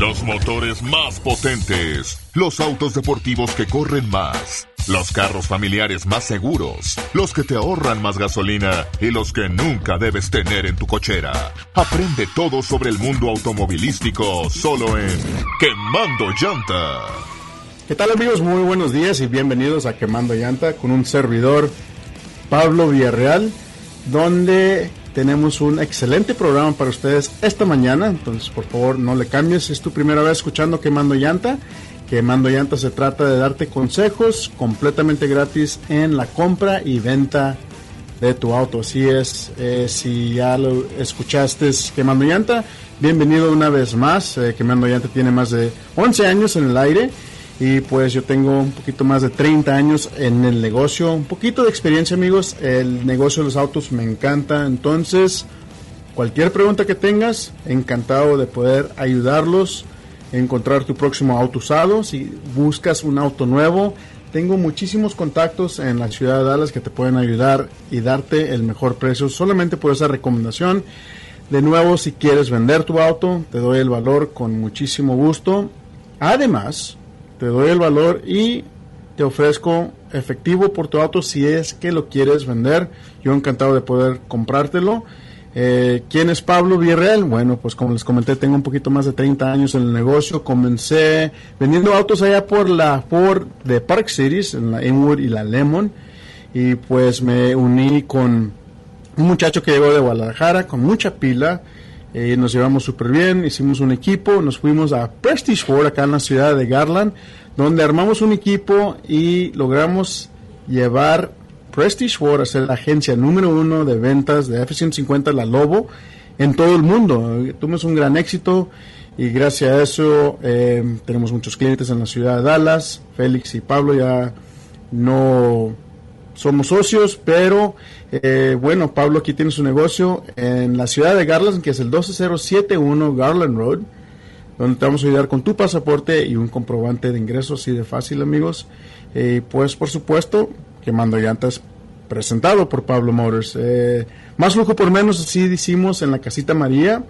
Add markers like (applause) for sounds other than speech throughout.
Los motores más potentes, los autos deportivos que corren más, los carros familiares más seguros, los que te ahorran más gasolina y los que nunca debes tener en tu cochera. Aprende todo sobre el mundo automovilístico solo en Quemando Llanta. ¿Qué tal amigos? Muy buenos días y bienvenidos a Quemando Llanta con un servidor Pablo Villarreal, donde tenemos un excelente programa para ustedes esta mañana. Entonces, por favor, no le cambies. Es tu primera vez escuchando Quemando Llanta. Quemando Llanta se trata de darte consejos completamente gratis en la compra y venta de tu auto. Así es, eh, si ya lo escuchaste Quemando Llanta, bienvenido una vez más. Eh, Quemando Llanta tiene más de 11 años en el aire y pues yo tengo un poquito más de 30 años en el negocio, un poquito de experiencia amigos, el negocio de los autos me encanta, entonces cualquier pregunta que tengas, encantado de poder ayudarlos encontrar tu próximo auto usado, si buscas un auto nuevo, tengo muchísimos contactos en la ciudad de Dallas que te pueden ayudar y darte el mejor precio solamente por esa recomendación. De nuevo, si quieres vender tu auto, te doy el valor con muchísimo gusto. Además, te doy el valor y te ofrezco efectivo por tu auto si es que lo quieres vender. Yo encantado de poder comprártelo. Eh, ¿Quién es Pablo Villarreal? Bueno, pues como les comenté, tengo un poquito más de 30 años en el negocio. Comencé vendiendo autos allá por la Ford de Park Cities, en la Inwood y la Lemon. Y pues me uní con un muchacho que llegó de Guadalajara con mucha pila. Eh, nos llevamos súper bien, hicimos un equipo, nos fuimos a Prestige Ford acá en la ciudad de Garland, donde armamos un equipo y logramos llevar Prestige Ford a ser la agencia número uno de ventas de F-150 La Lobo en todo el mundo. Tuvimos un gran éxito y gracias a eso eh, tenemos muchos clientes en la ciudad de Dallas. Félix y Pablo ya no somos socios, pero eh, bueno, Pablo aquí tiene su negocio en la ciudad de Garland, que es el 12071 Garland Road, donde te vamos a ayudar con tu pasaporte y un comprobante de ingreso, así de fácil, amigos. Pues, por supuesto, quemando llantas presentado por Pablo Motors. Eh, más lujo por menos, así decimos en la casita María,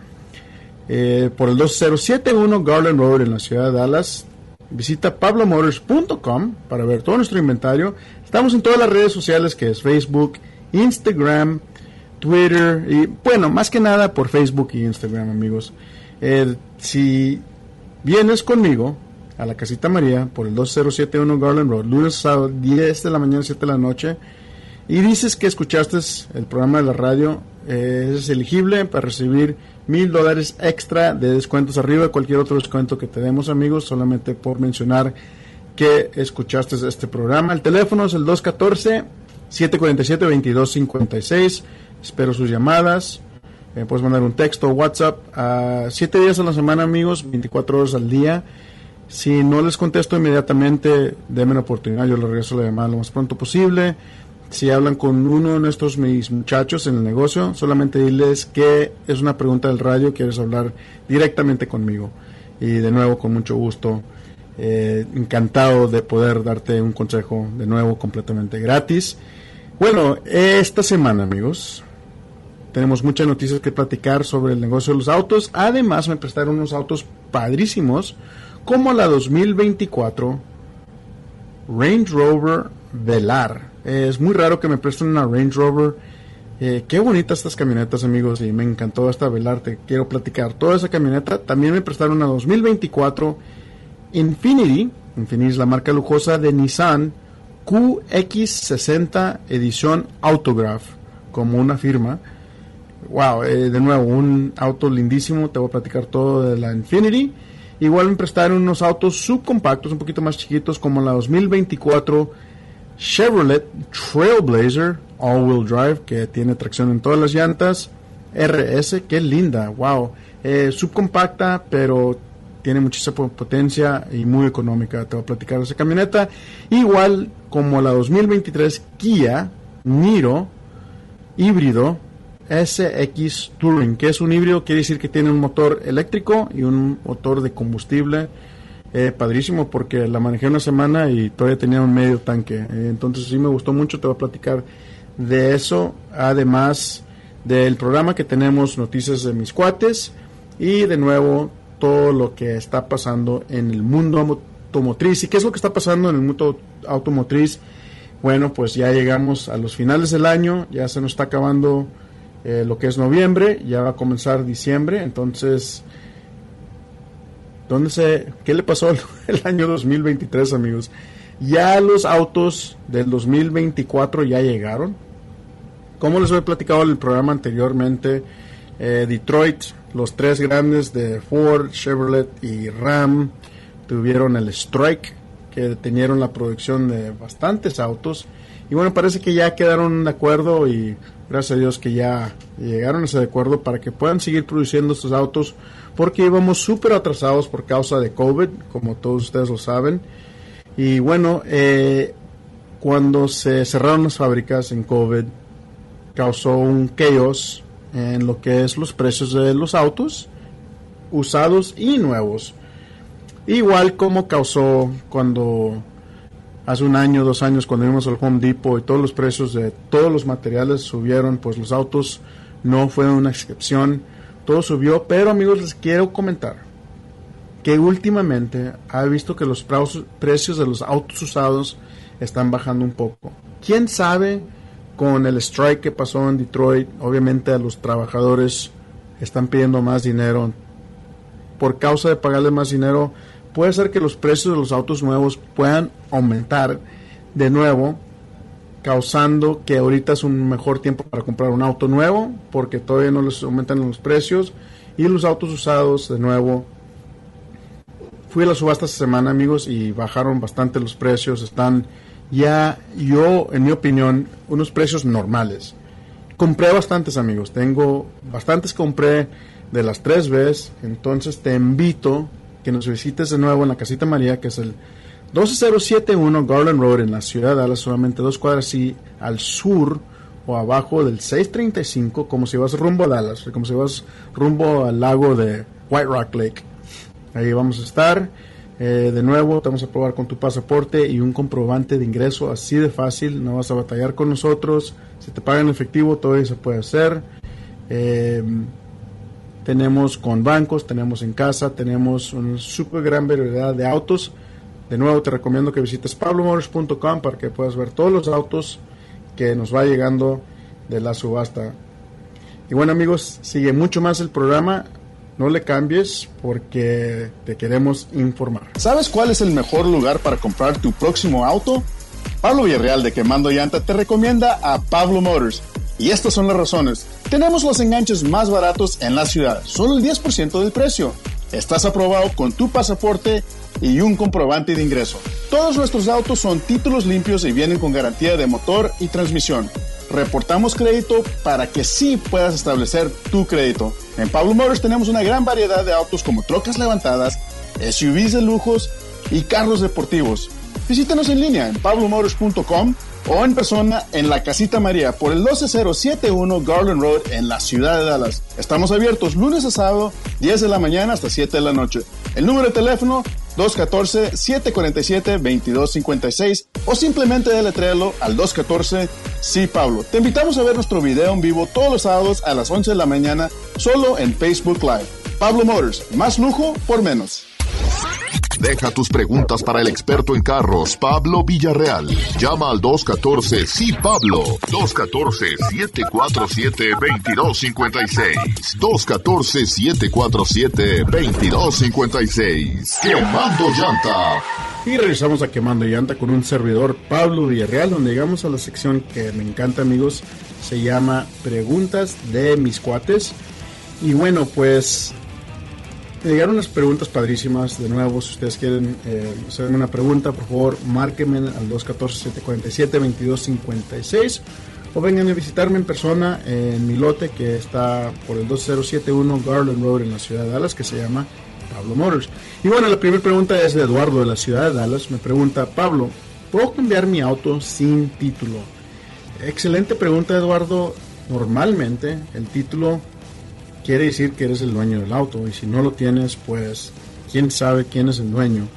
eh, por el 2071 Garland Road en la ciudad de Dallas. Visita pablomotors.com para ver todo nuestro inventario. Estamos en todas las redes sociales que es Facebook, Instagram, Twitter y bueno, más que nada por Facebook y Instagram, amigos. Eh, si vienes conmigo a la casita María por el 2071 Garland Road, lunes a 10 de la mañana, 7 de la noche, y dices que escuchaste el programa de la radio, eh, es elegible para recibir mil dólares extra de descuentos arriba de cualquier otro descuento que te demos, amigos, solamente por mencionar que escuchaste este programa. El teléfono es el 214 747-2256. Espero sus llamadas. Eh, puedes mandar un texto WhatsApp a 7 días a la semana, amigos, 24 horas al día. Si no les contesto inmediatamente, denme la oportunidad, yo les regreso la llamada lo más pronto posible. Si hablan con uno de nuestros mis muchachos en el negocio, solamente diles que es una pregunta del radio, quieres hablar directamente conmigo. Y de nuevo, con mucho gusto, eh, encantado de poder darte un consejo de nuevo completamente gratis. Bueno, esta semana, amigos, tenemos muchas noticias que platicar sobre el negocio de los autos. Además, me prestaron unos autos padrísimos, como la 2024 Range Rover Velar. es muy raro que me presten una Range Rover. Eh, qué bonitas estas camionetas, amigos, y me encantó esta Velar. Te quiero platicar toda esa camioneta. También me prestaron una 2024 Infinity. Infinity es la marca lujosa de Nissan QX60 edición Autograph, como una firma. Wow, eh, de nuevo, un auto lindísimo. Te voy a platicar todo de la Infinity. Igual me prestaron unos autos subcompactos, un poquito más chiquitos, como la 2024 Chevrolet Trailblazer All-Wheel Drive, que tiene tracción en todas las llantas. RS, qué linda, wow. Eh, subcompacta, pero tiene muchísima potencia y muy económica. Te voy a platicar de esa camioneta. Igual como la 2023 Kia Niro híbrido SX Touring, que es un híbrido, quiere decir que tiene un motor eléctrico y un motor de combustible. Eh, padrísimo porque la manejé una semana y todavía tenía un medio tanque. Eh, entonces sí me gustó mucho, te voy a platicar de eso. Además del programa que tenemos Noticias de mis cuates. Y de nuevo todo lo que está pasando en el mundo automotriz. ¿Y qué es lo que está pasando en el mundo automotriz? Bueno, pues ya llegamos a los finales del año, ya se nos está acabando eh, lo que es noviembre, ya va a comenzar diciembre, entonces, ¿dónde se, qué le pasó (laughs) el año 2023, amigos? Ya los autos del 2024 ya llegaron. Como les he platicado en el programa anteriormente, eh, Detroit, los tres grandes de Ford, Chevrolet y Ram tuvieron el strike que detenieron la producción de bastantes autos. Y bueno, parece que ya quedaron de acuerdo y gracias a Dios que ya llegaron a ese acuerdo para que puedan seguir produciendo estos autos porque íbamos súper atrasados por causa de COVID, como todos ustedes lo saben. Y bueno, eh, cuando se cerraron las fábricas en COVID, causó un chaos en lo que es los precios de los autos usados y nuevos. Igual como causó cuando hace un año, dos años, cuando vimos al Home Depot y todos los precios de todos los materiales subieron, pues los autos no fueron una excepción, todo subió, pero amigos les quiero comentar que últimamente ha visto que los precios de los autos usados están bajando un poco. ¿Quién sabe con el strike que pasó en Detroit? Obviamente a los trabajadores están pidiendo más dinero. Por causa de pagarle más dinero, puede ser que los precios de los autos nuevos puedan aumentar de nuevo, causando que ahorita es un mejor tiempo para comprar un auto nuevo, porque todavía no les aumentan los precios, y los autos usados de nuevo. Fui a la subasta esta semana, amigos, y bajaron bastante los precios. Están ya, yo, en mi opinión, unos precios normales. Compré bastantes, amigos. Tengo bastantes, compré de las tres veces. Entonces te invito que nos visites de nuevo en la Casita María, que es el 12071 Garland Road en la ciudad de Dallas, solamente dos cuadras y al sur o abajo del 635, como si vas rumbo a Dallas, como si vas rumbo al lago de White Rock Lake. Ahí vamos a estar. Eh, de nuevo, te vamos a probar con tu pasaporte y un comprobante de ingreso así de fácil. No vas a batallar con nosotros. Si te pagan efectivo, todo eso se puede hacer. Eh, tenemos con bancos, tenemos en casa, tenemos una super gran variedad de autos. De nuevo te recomiendo que visites pablomotors.com para que puedas ver todos los autos que nos va llegando de la subasta. Y bueno amigos, sigue mucho más el programa. No le cambies porque te queremos informar. ¿Sabes cuál es el mejor lugar para comprar tu próximo auto? Pablo Villarreal de Quemando Llanta te recomienda a Pablo Motors y estas son las razones. Tenemos los enganches más baratos en la ciudad, solo el 10% del precio. Estás aprobado con tu pasaporte y un comprobante de ingreso. Todos nuestros autos son títulos limpios y vienen con garantía de motor y transmisión. Reportamos crédito para que sí puedas establecer tu crédito. En Pablo Motors tenemos una gran variedad de autos como trocas levantadas, SUVs de lujos y carros deportivos. Visítanos en línea en pablomotors.com o en persona en la Casita María por el 12071 Garland Road en la ciudad de Dallas. Estamos abiertos lunes a sábado, 10 de la mañana hasta 7 de la noche. El número de teléfono 214-747-2256 o simplemente deletréalo al 214 Sí Pablo. Te invitamos a ver nuestro video en vivo todos los sábados a las 11 de la mañana solo en Facebook Live. Pablo Motors, más lujo por menos. Deja tus preguntas para el experto en carros, Pablo Villarreal. Llama al 214 sí Pablo. 214-747-2256. 214-747-2256. Quemando llanta. Y regresamos a Quemando Llanta con un servidor, Pablo Villarreal, donde llegamos a la sección que me encanta, amigos. Se llama Preguntas de mis cuates. Y bueno, pues me llegaron unas preguntas padrísimas. De nuevo, si ustedes quieren eh, hacerme una pregunta, por favor, márquenme al 214-747-2256 o vengan a visitarme en persona en mi lote que está por el 2071 Garland Road en la ciudad de Dallas, que se llama Pablo Motors. Y bueno, la primera pregunta es de Eduardo de la ciudad de Dallas. Me pregunta, Pablo, ¿puedo cambiar mi auto sin título? Excelente pregunta, Eduardo. Normalmente el título quiere decir que eres el dueño del auto y si no lo tienes, pues quién sabe quién es el dueño.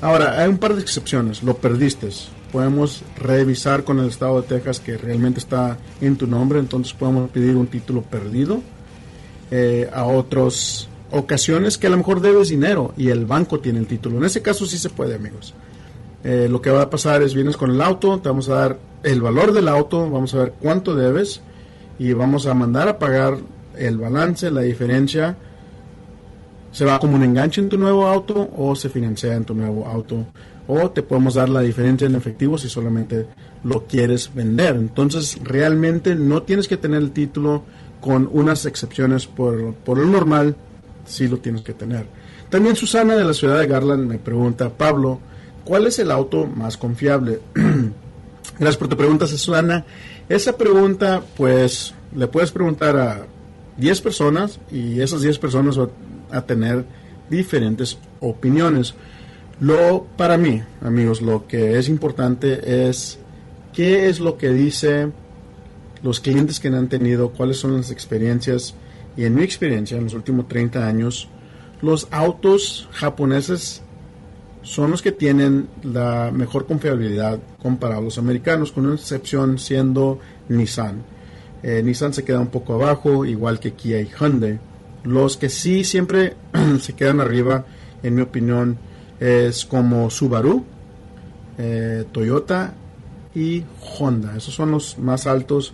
Ahora, hay un par de excepciones, lo perdiste. Podemos revisar con el estado de Texas que realmente está en tu nombre, entonces podemos pedir un título perdido. Eh, a otros ocasiones que a lo mejor debes dinero y el banco tiene el título. En ese caso sí se puede, amigos. Eh, lo que va a pasar es vienes con el auto, te vamos a dar el valor del auto, vamos a ver cuánto debes y vamos a mandar a pagar el balance, la diferencia. Se va como un enganche en tu nuevo auto o se financia en tu nuevo auto. O te podemos dar la diferencia en efectivo si solamente lo quieres vender. Entonces realmente no tienes que tener el título con unas excepciones por, por lo normal, sí lo tienes que tener. También Susana de la ciudad de Garland me pregunta, Pablo, ¿cuál es el auto más confiable? (clears throat) Gracias por tu pregunta, Susana. Esa pregunta, pues, le puedes preguntar a 10 personas y esas 10 personas van a tener diferentes opiniones. Lo, para mí, amigos, lo que es importante es qué es lo que dice los clientes que han tenido, cuáles son las experiencias. Y en mi experiencia, en los últimos 30 años, los autos japoneses son los que tienen la mejor confiabilidad comparado a los americanos, con una excepción siendo Nissan. Eh, Nissan se queda un poco abajo, igual que Kia y Hyundai. Los que sí siempre (clears throat) se quedan arriba, en mi opinión, es como Subaru, eh, Toyota y Honda. Esos son los más altos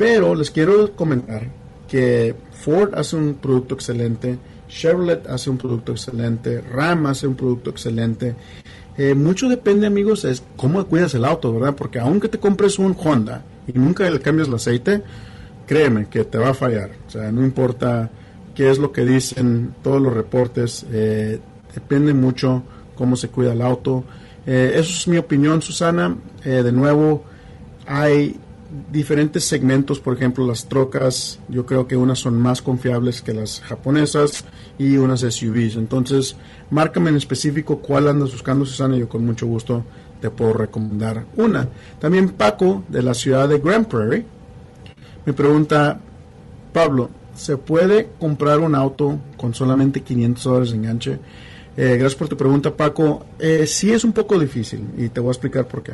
pero les quiero comentar que Ford hace un producto excelente, Chevrolet hace un producto excelente, Ram hace un producto excelente. Eh, mucho depende, amigos, es cómo cuidas el auto, ¿verdad? Porque aunque te compres un Honda y nunca le cambies el aceite, créeme que te va a fallar. O sea, no importa qué es lo que dicen todos los reportes, eh, depende mucho cómo se cuida el auto. Eh, eso es mi opinión, Susana. de nuevo, hay diferentes segmentos, por ejemplo, las trocas, yo creo que unas son más confiables que las japonesas y unas SUVs. Entonces, márcame en específico cuál andas buscando, Susana, yo con mucho gusto te puedo recomendar una. También Paco, de la ciudad de Grand Prairie, me pregunta, Pablo, ¿se puede comprar un auto con solamente 500 dólares de enganche? Eh, gracias por tu pregunta, Paco. Eh, sí es un poco difícil y te voy a explicar por qué.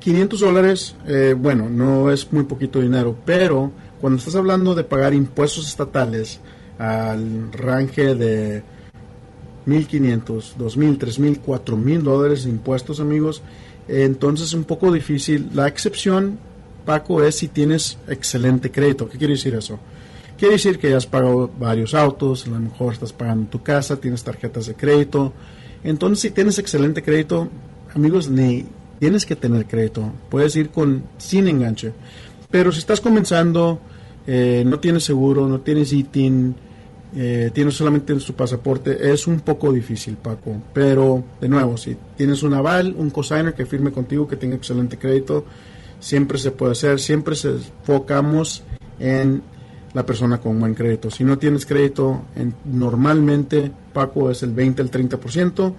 500 dólares, eh, bueno, no es muy poquito dinero, pero cuando estás hablando de pagar impuestos estatales al range de 1.500, 2.000, 3.000, 4.000 dólares de impuestos, amigos, entonces es un poco difícil. La excepción, Paco, es si tienes excelente crédito. ¿Qué quiere decir eso? Quiere decir que ya has pagado varios autos, a lo mejor estás pagando tu casa, tienes tarjetas de crédito. Entonces, si tienes excelente crédito, amigos, ni tienes que tener crédito. Puedes ir con sin enganche. Pero si estás comenzando, eh, no tienes seguro, no tienes ITIN, eh, tienes solamente tu pasaporte, es un poco difícil, Paco. Pero, de nuevo, si tienes un aval, un cosigner que firme contigo, que tenga excelente crédito, siempre se puede hacer. Siempre se enfocamos en la persona con buen crédito. Si no tienes crédito, en, normalmente, Paco, es el 20 al 30%.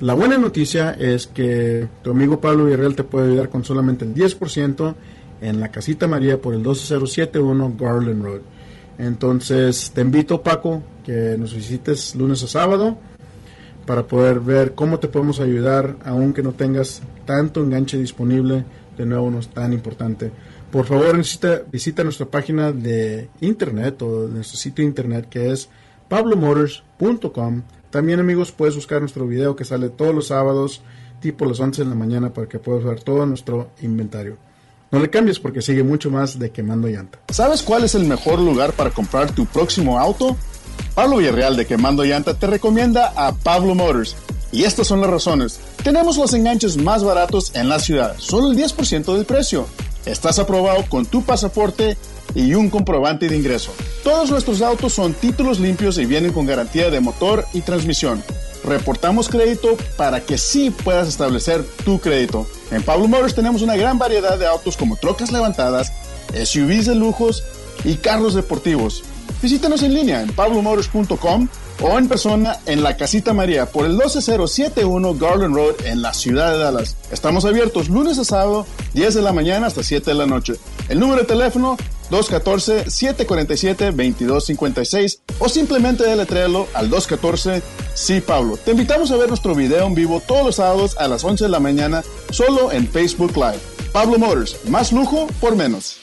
La buena noticia es que tu amigo Pablo Villarreal te puede ayudar con solamente el 10% en la casita María por el 12071 Garland Road. Entonces te invito Paco que nos visites lunes a sábado para poder ver cómo te podemos ayudar aunque no tengas tanto enganche disponible. De nuevo no es tan importante. Por favor visita, visita nuestra página de internet o nuestro sitio de internet que es pablomotors.com también amigos puedes buscar nuestro video que sale todos los sábados tipo las 11 de la mañana para que puedas ver todo nuestro inventario. No le cambies porque sigue mucho más de Quemando Llanta. ¿Sabes cuál es el mejor lugar para comprar tu próximo auto? Pablo Villarreal de Quemando Llanta te recomienda a Pablo Motors. Y estas son las razones. Tenemos los enganches más baratos en la ciudad, solo el 10% del precio. Estás aprobado con tu pasaporte y un comprobante de ingreso. Todos nuestros autos son títulos limpios y vienen con garantía de motor y transmisión. Reportamos crédito para que sí puedas establecer tu crédito. En Pablo Motors tenemos una gran variedad de autos como trocas levantadas, SUVs de lujos y carros deportivos. Visítanos en línea en pablomotors.com o en persona en la Casita María por el 12071 Garland Road en la ciudad de Dallas. Estamos abiertos lunes a sábado, 10 de la mañana hasta 7 de la noche. El número de teléfono 214-747-2256 o simplemente deletréalo al 214 Sí Pablo. Te invitamos a ver nuestro video en vivo todos los sábados a las 11 de la mañana solo en Facebook Live. Pablo Motors, más lujo por menos.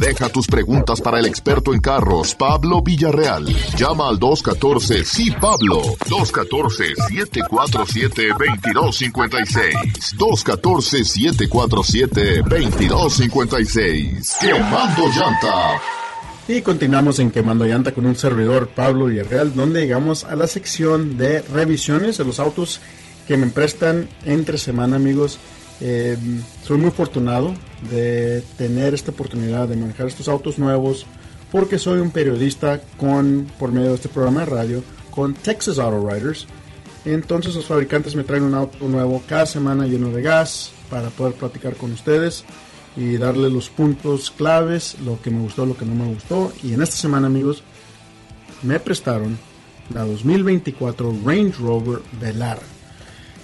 Deja tus preguntas para el experto en carros, Pablo Villarreal. Llama al 214 sí Pablo. 214 747 2256. 214 747 2256. Quemando llanta. Y continuamos en Quemando Llanta con un servidor Pablo Villarreal, donde llegamos a la sección de revisiones de los autos que me prestan entre semana, amigos. Eh, soy muy afortunado de tener esta oportunidad de manejar estos autos nuevos porque soy un periodista con por medio de este programa de radio con Texas Auto Riders. Entonces los fabricantes me traen un auto nuevo cada semana lleno de gas para poder platicar con ustedes y darle los puntos claves, lo que me gustó, lo que no me gustó. Y en esta semana, amigos, me prestaron la 2024 Range Rover Velar.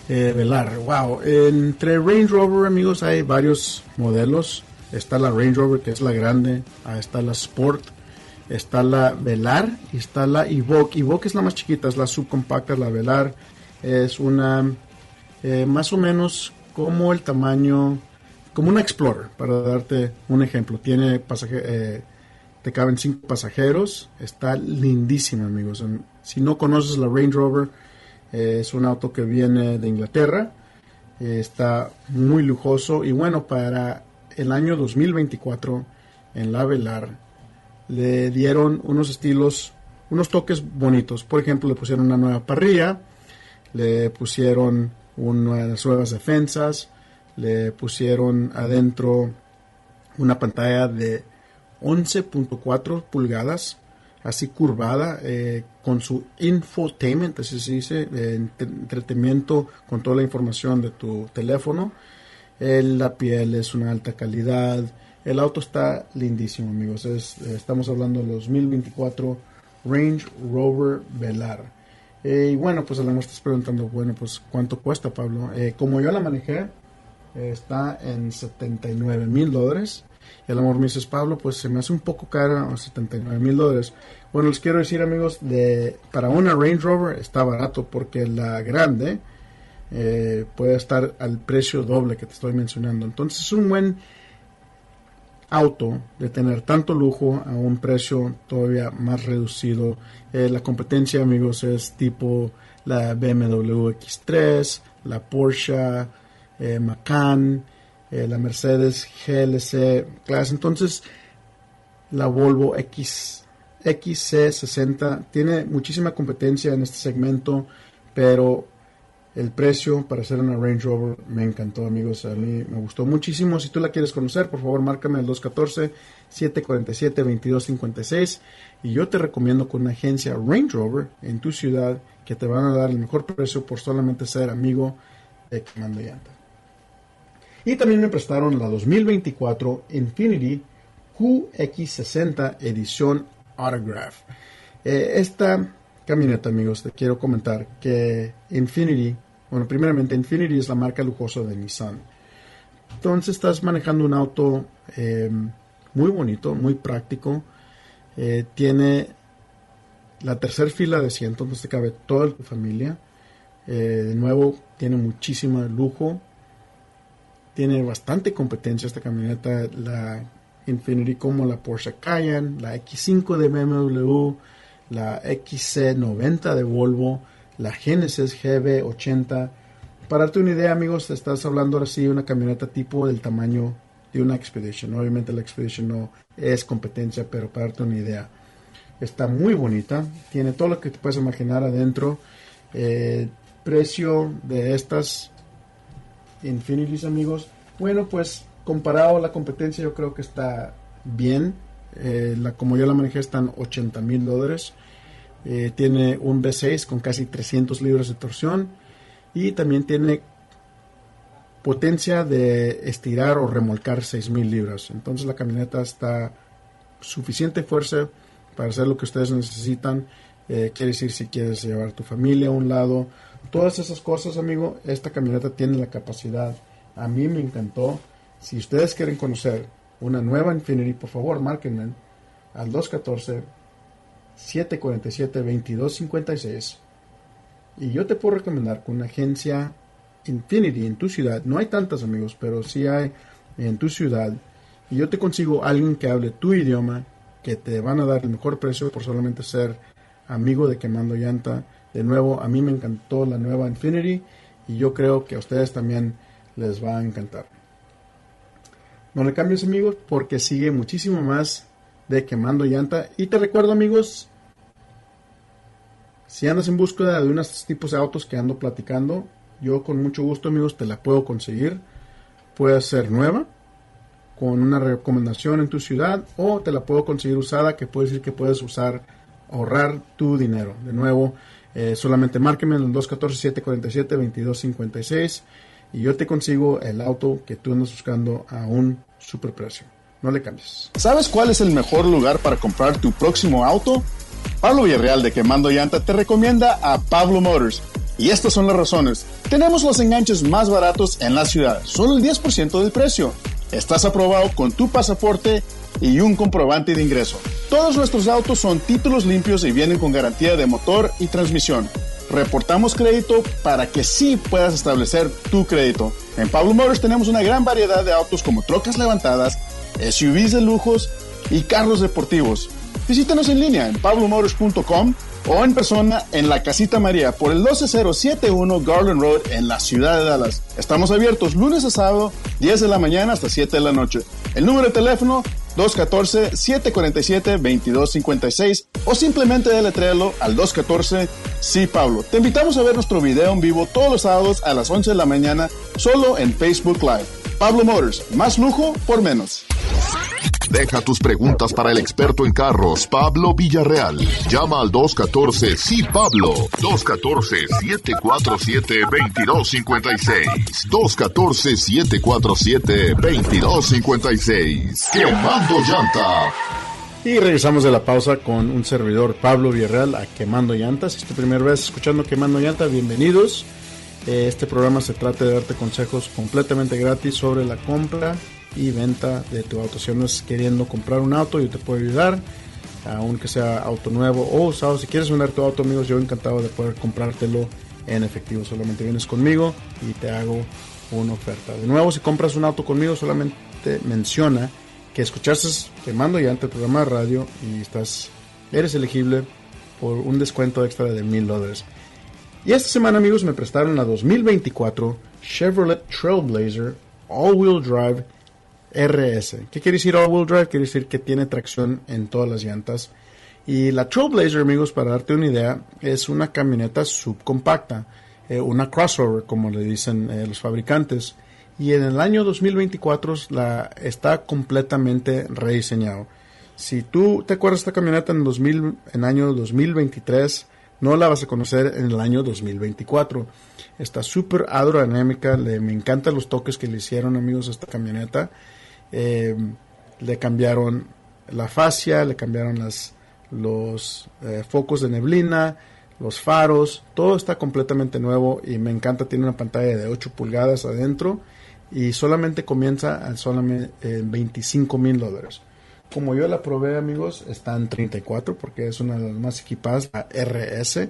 Eh, Velar, wow. Entre Range Rover, amigos, hay varios modelos. Está la Range Rover, que es la grande. Está la Sport. Está la Velar y está la Evoque. Evoque es la más chiquita, es la subcompacta. La Velar es una eh, más o menos como el tamaño, como una Explorer, para darte un ejemplo. Tiene pasaje, eh, te caben cinco pasajeros. Está lindísima, amigos. Si no conoces la Range Rover, es un auto que viene de Inglaterra. está muy lujoso. Y bueno, para el año 2024, en la Velar, le dieron unos estilos, unos toques bonitos. Por ejemplo, le pusieron una nueva parrilla, le pusieron unas nuevas defensas, le pusieron adentro una pantalla de 11.4 pulgadas así curvada, eh, con su infotainment, así se dice, entretenimiento con toda la información de tu teléfono. la piel es una alta calidad. El auto está lindísimo, amigos. estamos hablando de 2024 Range Rover Velar. Eh, y bueno, pues a lo mejor estás preguntando, bueno, pues ¿cuánto cuesta, Pablo? Eh, como yo la manejé, está en 79 mil dólares. Y a lo mejor me dices, Pablo, pues se me hace un poco cara, 79 mil dólares. Bueno, les quiero decir, amigos, de para una Range Rover está barato porque la grande eh, puede estar al precio doble que te estoy mencionando. Entonces es un buen auto de tener tanto lujo a un precio todavía más reducido. Eh, la competencia, amigos, es tipo la BMW X3, la Porsche eh, Macan, eh, la Mercedes GLC Class. Entonces, la Volvo X, XC60 tiene muchísima competencia en este segmento, pero el precio para hacer una Range Rover me encantó, amigos. A mí me gustó muchísimo. Si tú la quieres conocer, por favor, márcame el 214-747-2256. Y yo te recomiendo con una agencia Range Rover en tu ciudad que te van a dar el mejor precio por solamente ser amigo de Comando Llanta. Y también me prestaron la 2024 Infinity QX60 edición Autograph. Eh, esta camioneta, amigos, te quiero comentar que Infinity, bueno, primeramente Infinity es la marca lujosa de Nissan. Entonces estás manejando un auto eh, muy bonito, muy práctico. Eh, tiene la tercera fila de asientos donde te cabe toda tu familia. de nuevo, tiene muchísimo lujo, tiene bastante competencia esta camioneta, la Infinity como la Porsche Cayenne, la X5 de BMW, la XC90 de Volvo, la Genesis GB80. Para darte una idea, amigos, estás hablando ahora sí de una camioneta tipo del tamaño de una Expedition. Obviamente la Expedition no es competencia, pero para darte una idea, está muy bonita. Tiene todo lo que te puedes imaginar adentro. Eh, precio de estas Infinitis, amigos. Bueno, pues comparado a la competencia, yo creo que está bien. Eh, como yo la manejé, están 80 mil dólares. Eh, tiene un V6 con casi 300 libras de torsión y también tiene potencia de estirar o remolcar 6.000 libras. Entonces la camioneta está suficiente fuerza para hacer lo que ustedes necesitan. Eh, quiere decir si quieres llevar tu familia a un lado Todas esas cosas, amigo, esta camioneta tiene la capacidad. A mí me encantó. Si ustedes quieren conocer una nueva Infinity, por favor, márquenme al 214-747-2256. Y yo te puedo recomendar con una agencia Infinity en tu ciudad. No hay tantas, amigos, pero sí hay en tu ciudad y yo te consigo alguien que hable tu idioma, que te van a dar el mejor precio por solamente ser amigo de Quemando Llanta. De nuevo, a mí me encantó la nueva Infinity y yo creo que a ustedes también les va a encantar. No le cambies amigos porque sigue muchísimo más de Quemando Llanta. Y te recuerdo amigos, si andas en búsqueda de unos tipos de autos que ando platicando, yo con mucho gusto amigos te la puedo conseguir. Puede ser nueva, con una recomendación en tu ciudad, o te la puedo conseguir usada, que puede decir que puedes usar, ahorrar tu dinero. De nuevo, eh, solamente márqueme en el 214-747-2256 y yo te consigo el auto que tú andas buscando a un super precio. No le cambies. ¿Sabes cuál es el mejor lugar para comprar tu próximo auto? Pablo Villarreal de Quemando Llanta te recomienda a Pablo Motors. Y estas son las razones. Tenemos los enganches más baratos en la ciudad, solo el 10% del precio. Estás aprobado con tu pasaporte y un comprobante de ingreso. Todos nuestros autos son títulos limpios y vienen con garantía de motor y transmisión. Reportamos crédito para que sí puedas establecer tu crédito. En Pablo Motors tenemos una gran variedad de autos como trocas levantadas, SUVs de lujos y carros deportivos. Visítanos en línea en pablomotors.com o en persona en la Casita María por el 12071 Garland Road en la ciudad de Dallas. Estamos abiertos lunes a sábado, 10 de la mañana hasta 7 de la noche. El número de teléfono 214-747-2256 o simplemente deletréalo al 214 Sí Pablo. Te invitamos a ver nuestro video en vivo todos los sábados a las 11 de la mañana solo en Facebook Live. Pablo Motors, más lujo por menos. Deja tus preguntas para el experto en carros, Pablo Villarreal. Llama al 214 Sí Pablo. 214-747-2256. 214-747-2256. Quemando llanta. Y regresamos de la pausa con un servidor Pablo Villarreal a Quemando Llantas. Si es tu primera vez escuchando Quemando Llantas, bienvenidos. Eh, este programa se trata de darte consejos completamente gratis sobre la compra y venta de tu auto. Si andas queriendo comprar un auto, yo te puedo ayudar, aunque sea auto nuevo o usado. Si quieres vender tu auto, amigos, yo encantado de poder comprártelo en efectivo. Solamente vienes conmigo y te hago una oferta. De nuevo, si compras un auto conmigo, solamente menciona que escuchaste Quemando ya ante el programa de radio y estás, eres elegible por un descuento extra de mil dólares. Y esta semana, amigos, me prestaron la 2024 Chevrolet Trailblazer All-Wheel Drive RS. ¿Qué quiere decir all-wheel drive? Quiere decir que tiene tracción en todas las llantas. Y la Trailblazer, amigos, para darte una idea, es una camioneta subcompacta, eh, una crossover, como le dicen eh, los fabricantes. Y en el año 2024 la, está completamente rediseñado. Si tú te acuerdas de esta camioneta en, 2000, en año 2023, no la vas a conocer en el año 2024. Está súper aerodinámica, le, me encantan los toques que le hicieron amigos a esta camioneta. Eh, le cambiaron la fascia, le cambiaron los eh, focos de neblina, los faros, todo está completamente nuevo y me encanta, tiene una pantalla de 8 pulgadas adentro y solamente comienza a solamente 25 mil dólares. Como yo la probé amigos, está en 34 porque es una de las más equipadas, la RS.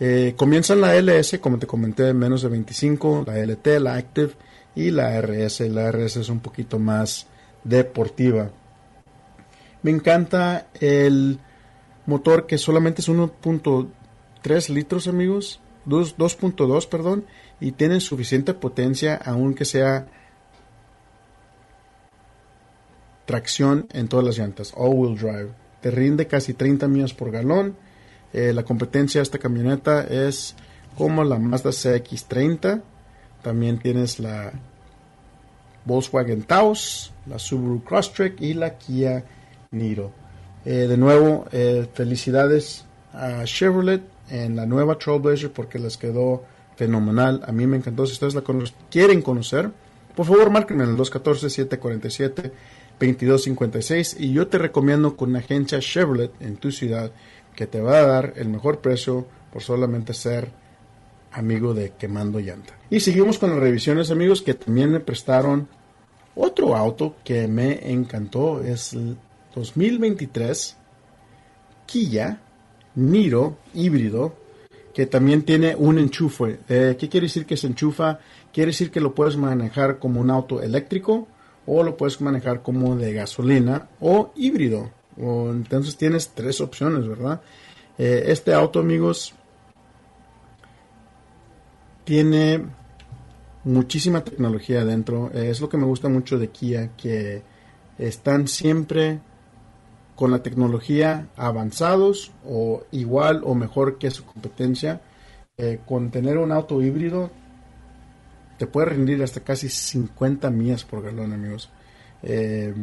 Eh, comienza en la LS, como te comenté, menos de 25, la LT, la Active y la RS. La RS es un poquito más deportiva. Me encanta el motor que solamente es 1.3 litros, amigos. 2.2, perdón. Y tiene suficiente potencia, aunque sea tracción en todas las llantas. All-wheel drive. Te rinde casi 30 millas por galón. Eh, la competencia de esta camioneta es como la Mazda CX30. También tienes la Volkswagen Taos, la Subaru Crosstrek y la Kia Niro. Eh, de nuevo, eh, felicidades a Chevrolet en la nueva Trailblazer porque les quedó fenomenal. A mí me encantó. Si ustedes la quieren conocer, por favor, márquenme en el 214-747-2256 y yo te recomiendo con una agencia Chevrolet en tu ciudad que te va a dar el mejor precio por solamente ser amigo de Quemando Llanta. Y seguimos con las revisiones, amigos, que también me prestaron otro auto que me encantó. Es el 2023 Kia Niro híbrido que también tiene un enchufe. Eh, ¿Qué quiere decir que se enchufa? Quiere decir que lo puedes manejar como un auto eléctrico o lo puedes manejar como de gasolina o híbrido. O, entonces tienes tres opciones, ¿verdad? Eh, este auto, amigos, tiene muchísima tecnología adentro. Es lo que me gusta mucho de Kia, que están siempre con la tecnología avanzados o igual o mejor que su competencia. Eh, con tener un auto híbrido te puede rendir hasta casi 50 millas por galón, amigos. Eh,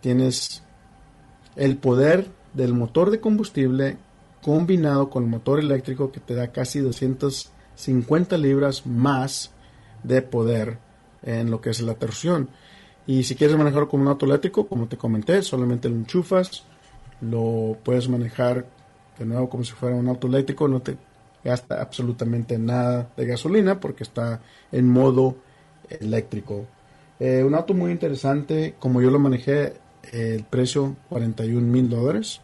tienes el poder del motor de combustible combinado con el motor eléctrico que te da casi 250 libras más de poder en lo que es la torsión. Y si quieres manejarlo como un auto eléctrico, como te comenté, solamente lo enchufas, lo puedes manejar de nuevo como si fuera un auto eléctrico, no te gasta absolutamente nada de gasolina porque está en modo eléctrico. Eh, un auto muy interesante, como yo lo manejé, el precio 41 mil dólares,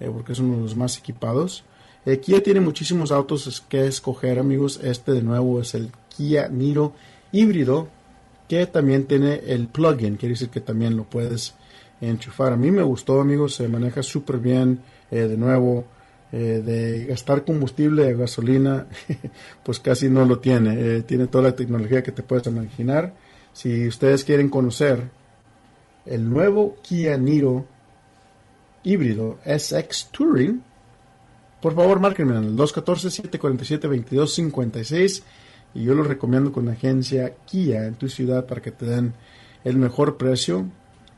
eh, porque es uno de los más equipados. Eh, Kia tiene muchísimos autos que escoger, amigos. Este de nuevo es el Kia Niro híbrido, que también tiene el plug-in, quiere decir que también lo puedes enchufar. A mí me gustó, amigos, se maneja súper bien. de nuevo, de gastar combustible de gasolina, (laughs) pues casi no lo tiene. tiene toda la tecnología que te puedes imaginar. Si ustedes quieren conocer el nuevo Kia Niro híbrido SX Touring, por favor márquenme en el 214-747-2256 y yo lo recomiendo con la agencia Kia en tu ciudad para que te den el mejor precio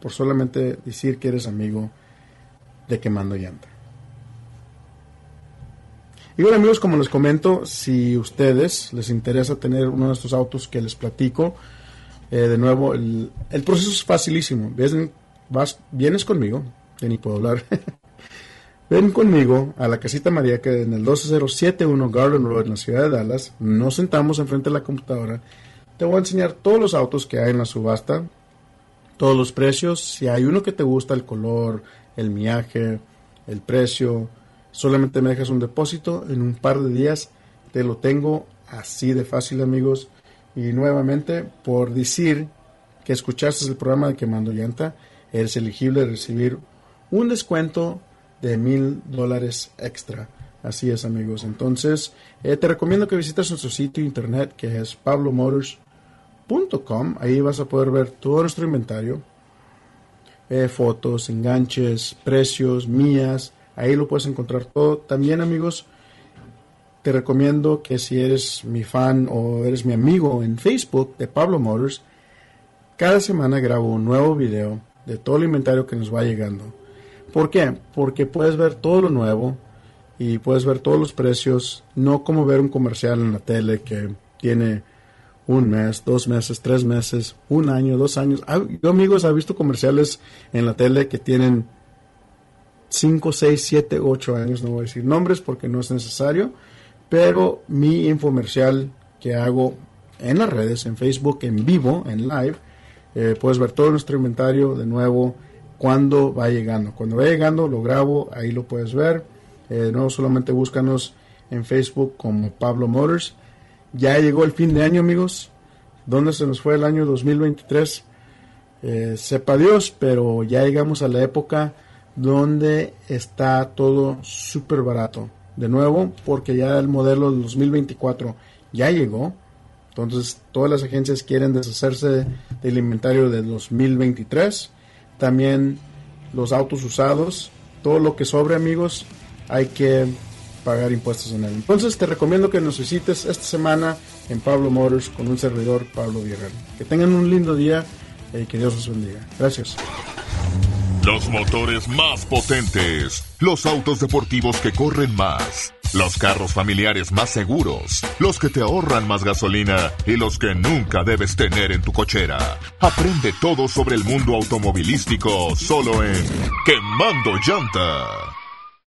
por solamente decir que eres amigo de Quemando Llanta. Y bueno amigos, como les comento, si ustedes les interesa tener uno de estos autos que les platico, eh, de nuevo, el, proceso es facilísimo. vas, vienes conmigo, ya ni puedo hablar. (laughs) Ven conmigo a la casita María que en el 12071 Garden Road en la ciudad de Dallas. Nos sentamos enfrente de la computadora. Te voy a enseñar todos los autos que hay en la subasta, todos los precios. Si hay uno que te gusta, el color, el miaje, el precio, solamente me dejas un depósito. En un par de días te lo tengo así de fácil, amigos. Y nuevamente, por decir que escuchaste el programa de Quemando Llanta, eres elegible a recibir un descuento de mil dólares extra. Así es, amigos. Entonces, eh, te recomiendo que visites nuestro sitio internet que es pablomotors.com. Ahí vas a poder ver todo nuestro inventario, eh, fotos, enganches, precios, mías. Ahí lo puedes encontrar todo. También, amigos, te recomiendo que si eres mi fan o eres mi amigo en Facebook de Pablo Motors, cada semana grabo un nuevo video de todo el inventario que nos va llegando. ¿Por qué? Porque puedes ver todo lo nuevo y puedes ver todos los precios, no como ver un comercial en la tele que tiene un mes, dos meses, tres meses, un año, dos años. Ah, yo amigos he visto comerciales en la tele que tienen cinco, seis, siete, ocho años, no voy a decir nombres porque no es necesario, pero mi infomercial que hago en las redes, en Facebook, en vivo, en live, eh, puedes ver todo nuestro inventario de nuevo cuando va llegando. Cuando va llegando lo grabo, ahí lo puedes ver. Eh, nuevo solamente búscanos en Facebook como Pablo Motors. Ya llegó el fin de año amigos. ¿Dónde se nos fue el año 2023? Eh, sepa Dios, pero ya llegamos a la época donde está todo súper barato de nuevo porque ya el modelo del 2024 ya llegó. Entonces todas las agencias quieren deshacerse del inventario del 2023. También los autos usados. Todo lo que sobre amigos hay que pagar impuestos en él. Entonces te recomiendo que nos visites esta semana en Pablo Motors con un servidor Pablo Villarreal. Que tengan un lindo día y que Dios los bendiga. Gracias. Los motores más potentes, los autos deportivos que corren más, los carros familiares más seguros, los que te ahorran más gasolina y los que nunca debes tener en tu cochera. Aprende todo sobre el mundo automovilístico solo en Quemando Llanta.